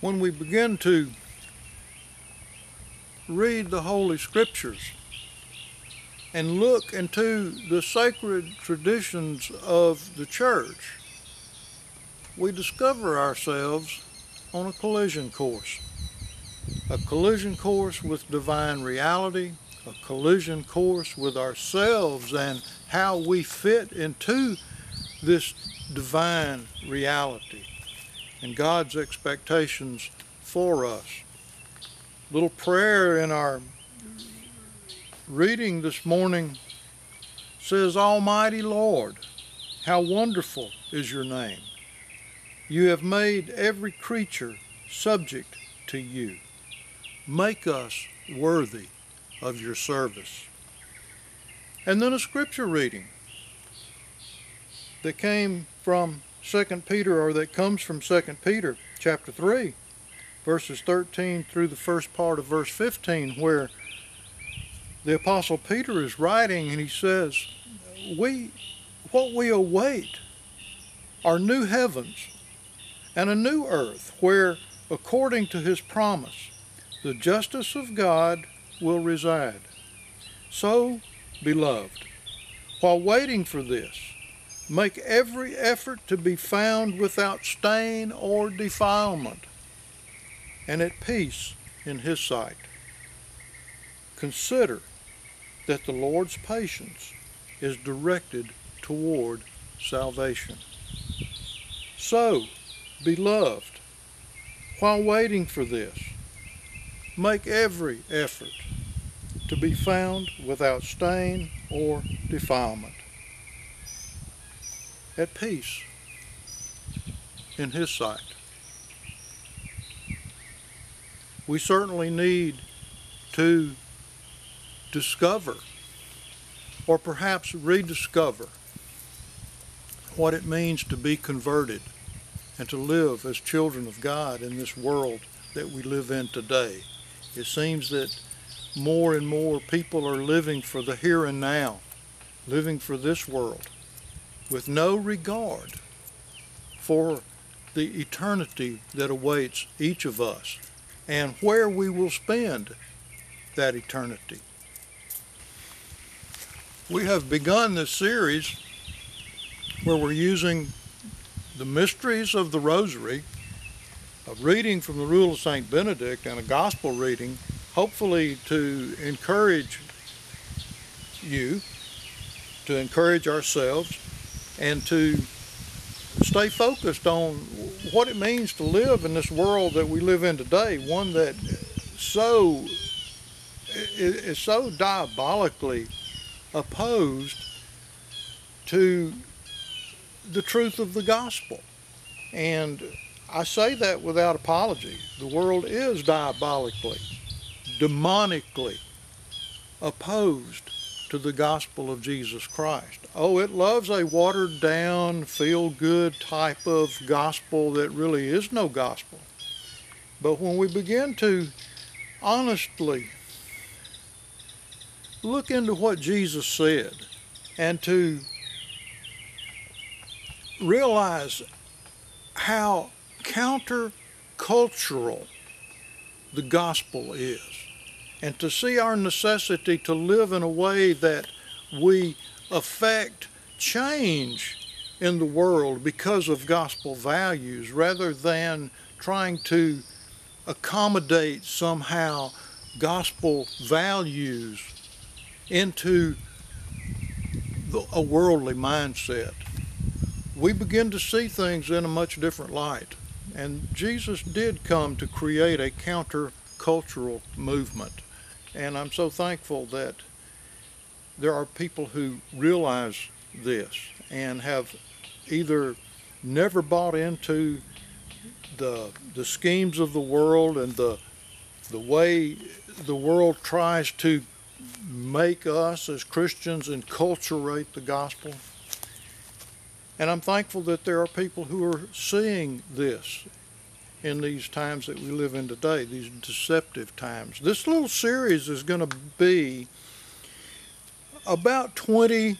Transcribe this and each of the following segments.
when we begin to read the Holy Scriptures and look into the sacred traditions of the church, we discover ourselves on a collision course. A collision course with divine reality, a collision course with ourselves and how we fit into this divine reality and God's expectations for us. Little prayer in our reading this morning says, Almighty Lord, how wonderful is your name. You have made every creature subject to you. Make us worthy of your service. And then a scripture reading that came from 2 Peter, or that comes from 2 Peter chapter 3, verses 13 through the first part of verse 15, where the Apostle Peter is writing and he says, We what we await are new heavens and a new earth, where, according to his promise, the justice of God will reside. So, beloved, while waiting for this, make every effort to be found without stain or defilement, and at peace in his sight. Consider that the Lord's patience is directed toward salvation. So, beloved, while waiting for this, make every effort to be found without stain or defilement, at peace in His sight. We certainly need to discover or perhaps rediscover what it means to be converted and to live as children of God in this world that we live in today. It seems that more and more people are living for the here and now, living for this world, with no regard for the eternity that awaits each of us and where we will spend that eternity. We have begun this series where we're using the mysteries of the Rosary, a reading from the Rule of St. Benedict, and a gospel reading, hopefully to encourage you, to encourage ourselves, and to stay focused on what it means to live in this world that we live in today, one that so is so diabolically opposed to the truth of the gospel. And I say that without apology. The world is diabolically, demonically opposed to the gospel of Jesus Christ. Oh, it loves a watered down, feel good type of gospel that really is no gospel. But when we begin to honestly look into what Jesus said and to realize how countercultural the gospel is and to see our necessity to live in a way that we affect change in the world because of gospel values rather than trying to accommodate somehow gospel values into the, a worldly mindset. We begin to see things in a much different light. And Jesus did come to create a countercultural movement. And I'm so thankful that there are people who realize this and have either never bought into the the schemes of the world and the the way the world tries to make us as Christians enculturate the gospel. And I'm thankful that there are people who are seeing this in these times that we live in today, these deceptive times. This little series is going to be about 20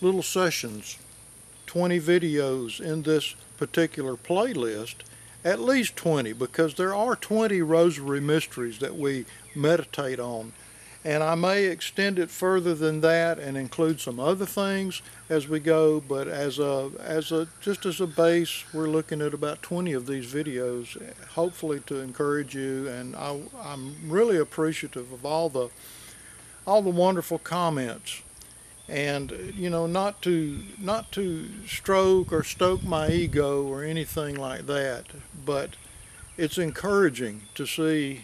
little sessions 20 videos in this particular playlist, at least 20, because there are 20 rosary mysteries that we meditate on. And I may extend it further than that and include some other things as we go, but as a, as a, just as a base, we're looking at about 20 of these videos, hopefully to encourage you. And I, I'm really appreciative of all the, all the wonderful comments and you know not to not to stroke or stoke my ego or anything like that but it's encouraging to see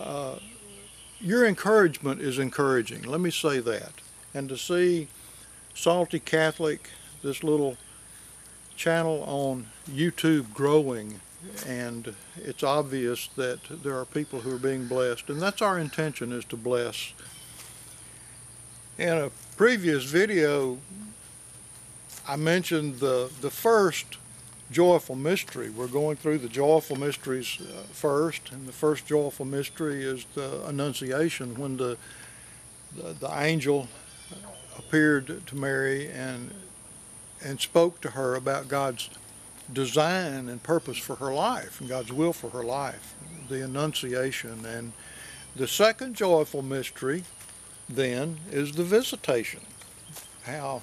uh, your encouragement is encouraging let me say that. And to see salty catholic this little channel on youtube growing and it's obvious that there are people who are being blessed and that's our intention is to bless. In a previous video, I mentioned the, the first joyful mystery. We're going through the joyful mysteries uh, first, and the first joyful mystery is the Annunciation, when the, the, the angel appeared to Mary and and spoke to her about God's design and purpose for her life and God's will for her life, the Annunciation. And the second joyful mystery then is the visitation. How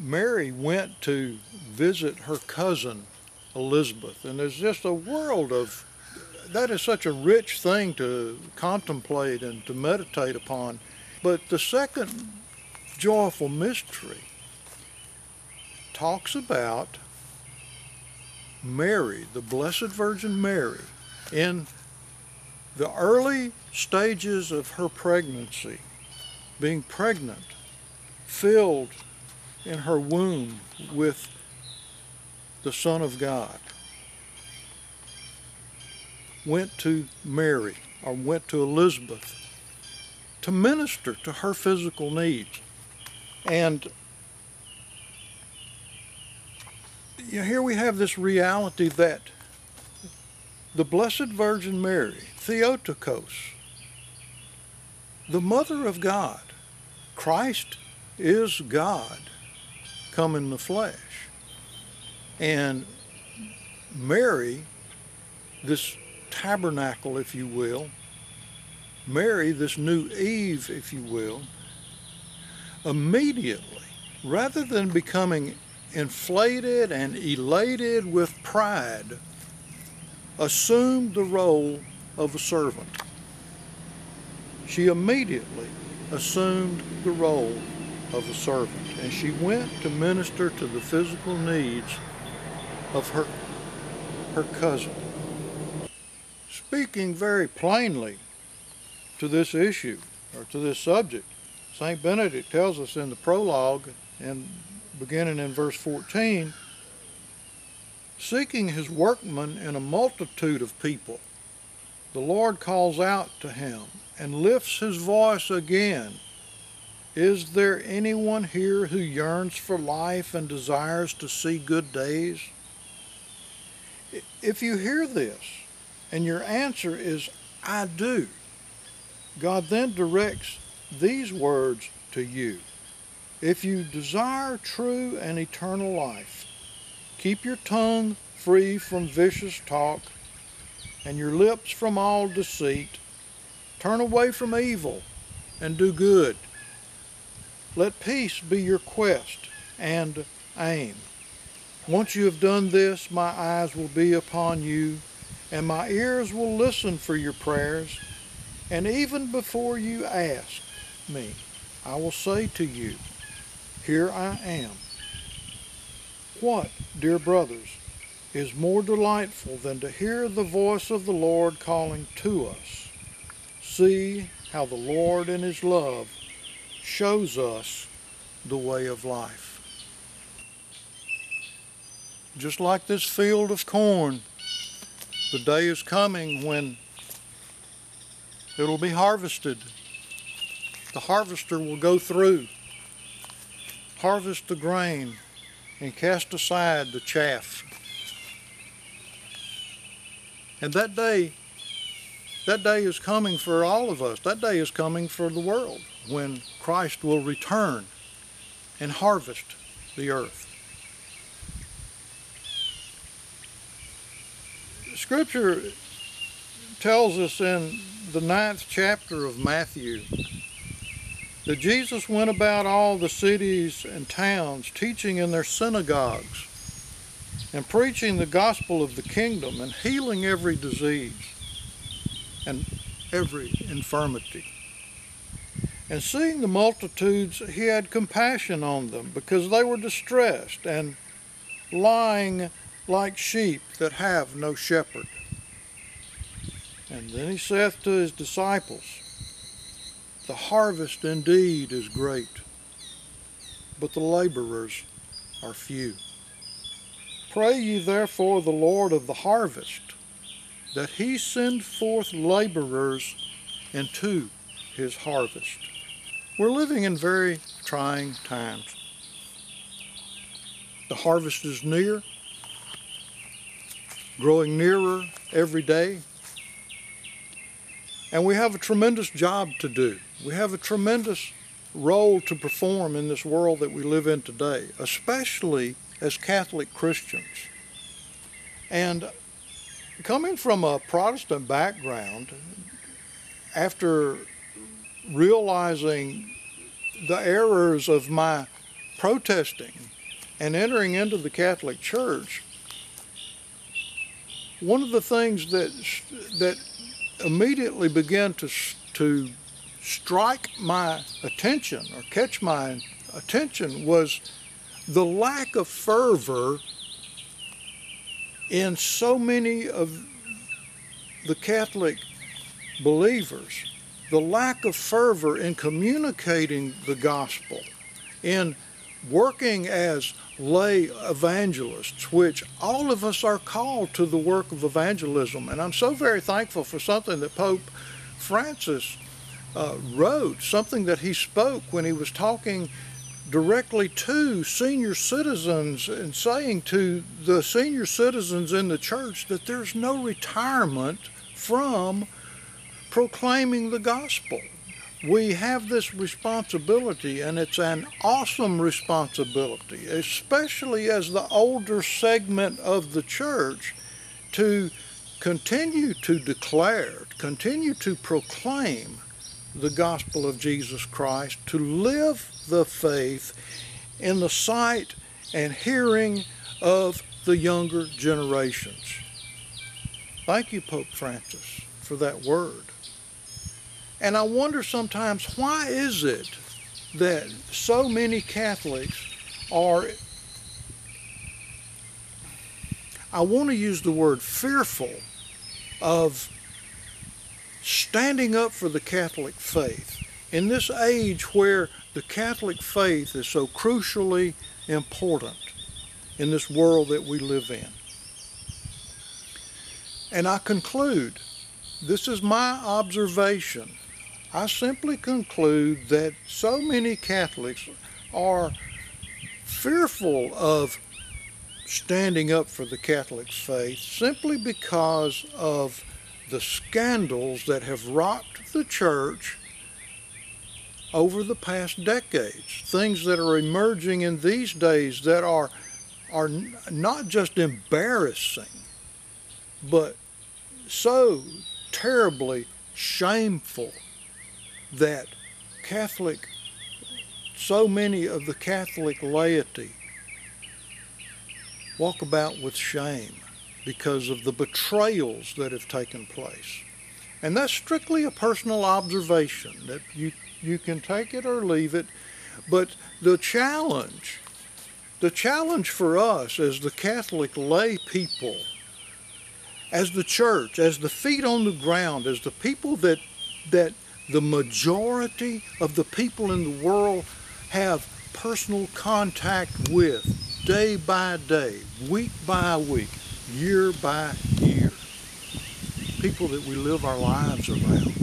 Mary went to visit her cousin Elizabeth, and there's just a world of that is such a rich thing to contemplate and to meditate upon. But the second joyful mystery talks about Mary, the Blessed Virgin Mary, in the early stages of her pregnancy being pregnant, filled in her womb with the Son of God, went to Mary or went to Elizabeth to minister to her physical needs. And you know, here we have this reality that the Blessed Virgin Mary, Theotokos, the Mother of God, Christ is God come in the flesh. And Mary, this tabernacle, if you will, Mary, this new Eve, if you will, immediately, rather than becoming inflated and elated with pride, assumed the role of a servant. She immediately assumed the role of a servant, and she went to minister to the physical needs of her, her cousin. Speaking very plainly to this issue, or to this subject, St. Benedict tells us in the prologue, and beginning in verse 14, seeking his workman in a multitude of people, the Lord calls out to him and lifts his voice again. Is there anyone here who yearns for life and desires to see good days? If you hear this and your answer is, I do, God then directs these words to you. If you desire true and eternal life, keep your tongue free from vicious talk and your lips from all deceit Turn away from evil and do good. Let peace be your quest and aim. Once you have done this, my eyes will be upon you, and my ears will listen for your prayers. And even before you ask me, I will say to you, Here I am. What, dear brothers, is more delightful than to hear the voice of the Lord calling to us? see how the Lord in His love shows us the way of life. Just like this field of corn, the day is coming when it'll be harvested. The harvester will go through, harvest the grain, and cast aside the chaff. And that day that day is coming for all of us. That day is coming for the world when Christ will return and harvest the earth. Scripture tells us in the ninth chapter of Matthew that Jesus went about all the cities and towns teaching in their synagogues and preaching the gospel of the kingdom and healing every disease and every infirmity. And seeing the multitudes, he had compassion on them because they were distressed and lying like sheep that have no shepherd. And then he saith to his disciples, The harvest indeed is great, but the laborers are few. Pray ye therefore the Lord of the harvest, that he send forth laborers into his harvest. We're living in very trying times. The harvest is near, growing nearer every day. And we have a tremendous job to do. We have a tremendous role to perform in this world that we live in today, especially as Catholic Christians. And coming from a Protestant background, after realizing the errors of my protesting and entering into the Catholic Church, one of the things that that immediately began to to strike my attention or catch my attention was the lack of fervor in so many of the Catholic believers, the lack of fervor in communicating the gospel, in working as lay evangelists, which all of us are called to the work of evangelism. And I'm so very thankful for something that Pope Francis uh, wrote, something that he spoke when he was talking directly to senior citizens and saying to the senior citizens in the church that there's no retirement from proclaiming the gospel. We have this responsibility, and it's an awesome responsibility, especially as the older segment of the church, to continue to declare, continue to proclaim the gospel of Jesus Christ, to live the faith in the sight and hearing of the younger generations. Thank you, Pope Francis, for that word. And I wonder sometimes why is it that so many Catholics are, I want to use the word fearful of standing up for the Catholic faith in this age where the Catholic faith is so crucially important in this world that we live in. And I conclude, this is my observation. I simply conclude that so many Catholics are fearful of standing up for the Catholic faith simply because of the scandals that have rocked the church over the past decades. Things that are emerging in these days that are, are not just embarrassing, but so terribly shameful that Catholic, so many of the Catholic laity walk about with shame because of the betrayals that have taken place. And that's strictly a personal observation that you, you can take it or leave it. But the challenge, the challenge for us as the Catholic lay people, as the church, as the feet on the ground, as the people that, that the majority of the people in the world have personal contact with day by day, week by week, year by year. People that we live our lives around.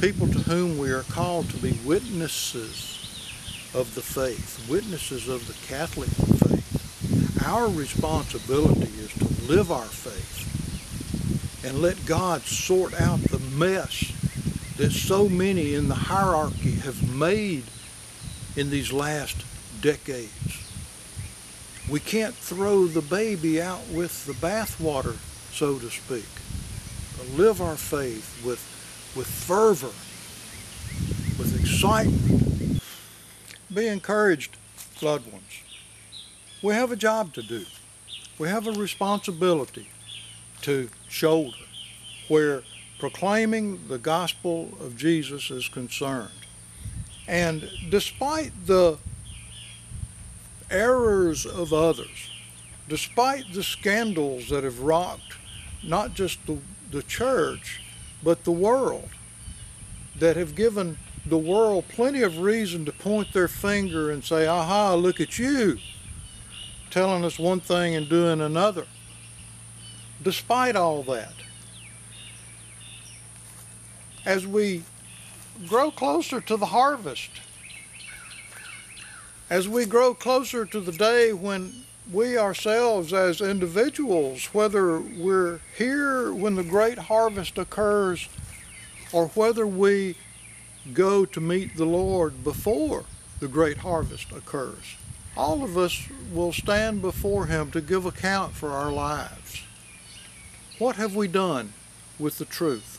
People to whom we are called to be witnesses of the faith, witnesses of the Catholic faith. Our responsibility is to live our faith and let God sort out the mess that so many in the hierarchy have made in these last decades. We can't throw the baby out with the bathwater, so to speak. Live our faith with, with fervor, with excitement. Be encouraged, loved ones. We have a job to do. We have a responsibility to shoulder where proclaiming the gospel of Jesus is concerned. And despite the errors of others, despite the scandals that have rocked not just the, the church, but the world, that have given the world plenty of reason to point their finger and say, aha, look at you, telling us one thing and doing another. Despite all that, as we grow closer to the harvest, as we grow closer to the day when we ourselves as individuals, whether we're here when the great harvest occurs or whether we go to meet the Lord before the great harvest occurs, all of us will stand before Him to give account for our lives. What have we done with the truth?